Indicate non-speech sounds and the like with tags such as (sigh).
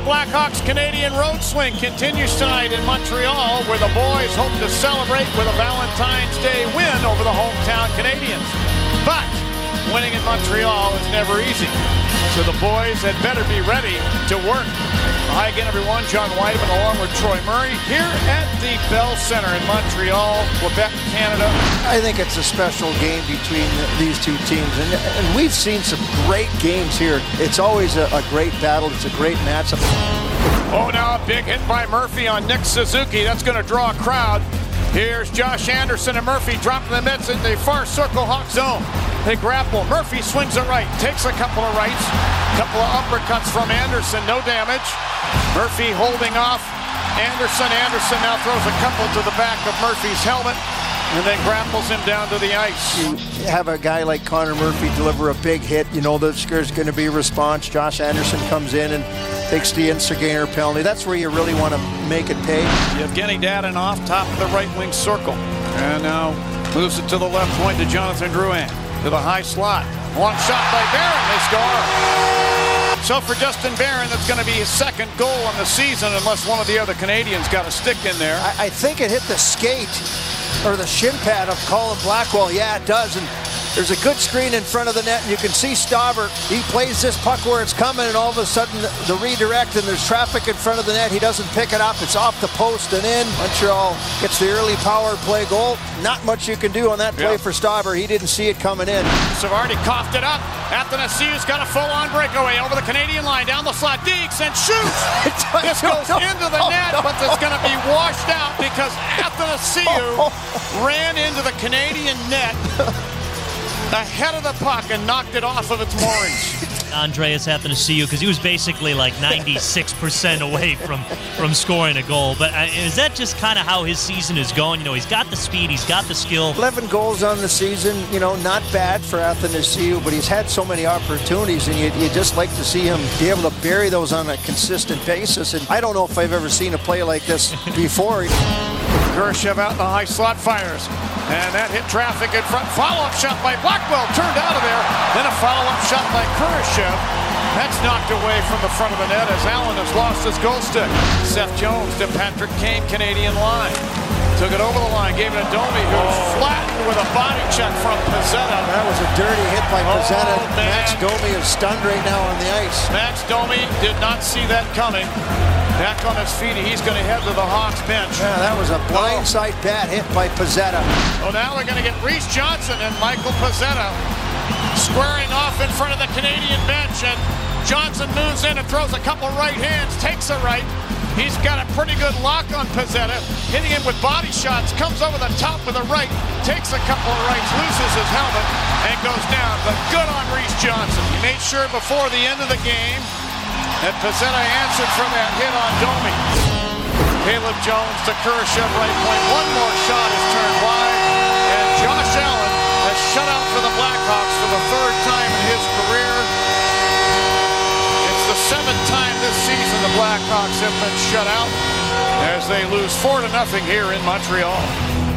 The Blackhawks Canadian road swing continues tonight in Montreal, where the boys hope to celebrate with a Valentine's Day win over the hometown Canadiens. But winning in Montreal is never easy. So the boys had better be ready to work. Hi again, everyone. John Wiedeman along with Troy Murray here Bell Center in Montreal, Quebec, Canada. I think it's a special game between these two teams, and, and we've seen some great games here. It's always a, a great battle. It's a great matchup. Oh, now a big hit by Murphy on Nick Suzuki. That's going to draw a crowd. Here's Josh Anderson and Murphy dropping the mitts in the far circle Hawk zone. They grapple. Murphy swings it right, takes a couple of rights, couple of uppercuts from Anderson, no damage. Murphy holding off Anderson. Anderson now throws a couple to the back of Murphy's helmet and then grapples him down to the ice. You have a guy like Connor Murphy deliver a big hit, you know that there's going to be a response. Josh Anderson comes in and takes the instigator penalty. That's where you really want to make it pay. Yevgeny Dadonov, top of the right wing circle. And now moves it to the left point to Jonathan Drouin. To the high slot. One shot by Barron. They score. So for Justin Barron, that's going to be his second goal on the season unless one of the other Canadiens got a stick in there. I, I think it hit the skate or the shin pad of Colin Blackwell. Yeah, it does. And there's a good screen in front of the net, and you can see Stauber. He plays this puck where it's coming, and all of a sudden the redirect, and there's traffic in front of the net. He doesn't pick it up. It's off the post and in. Montreal gets the early power play goal. Not much you can do on that play Yeah. for Stauber. He didn't see it coming in. Savardi coughed it up. Athanasiou's got a full-on breakaway over the Canadian line, down the slot. Deeks and shoots. (laughs) This goes into the net, but it's going to be washed out because Athanasiou (laughs) oh. ran into the Canadian net (laughs) ahead of the puck and knocked it off of its moorings. Andreas happened to see you because he was basically like 96% away from from scoring a goal. But uh, is that just kind of how his season is going? You know, he's got the speed, he's got the skill. 11 goals on the season, you know, not bad for Athanasiou, but he's had so many opportunities, and you, you just like to see him be able to bury those on a consistent basis. And I don't know if I've ever seen a play like this (laughs) before. Kurashev out in the high slot fires. And that hit traffic in front. Follow-up shot by Blackwell. Turned out of there. Then a follow-up shot by Kurashev. That's knocked away from the front of the net as Allen has lost his goal stick. Seth Jones to Patrick Kane, Canadian line. Took it over the line, gave it to Domi, who was oh. flattened with a body check from Pezzetta. That was a dirty hit by Oh, Pezzetta. man. Max Domi is stunned right now on the ice. Max Domi did not see that coming. Back on his feet, he's going to head to the Hawks bench. Yeah, that was a blindside bad hit by Pezzetta. Well, now we're going to get Reese Johnson and Michael Pezzetta squaring off in front of the Canadian bench. And Johnson moves in and throws a couple right hands, takes a right. He's got a pretty good lock on Pezzetta, hitting him with body shots, comes over the top with a right, takes a couple of rights, loses his helmet, and goes down. But good on Reese Johnson. He made sure before the end of the game that Pezzetta answered for that hit on Domi. Caleb Jones to Kurashev right point. One more shot is turned wide. This season the Blackhawks have been shut out as they lose four to nothing here in Montreal.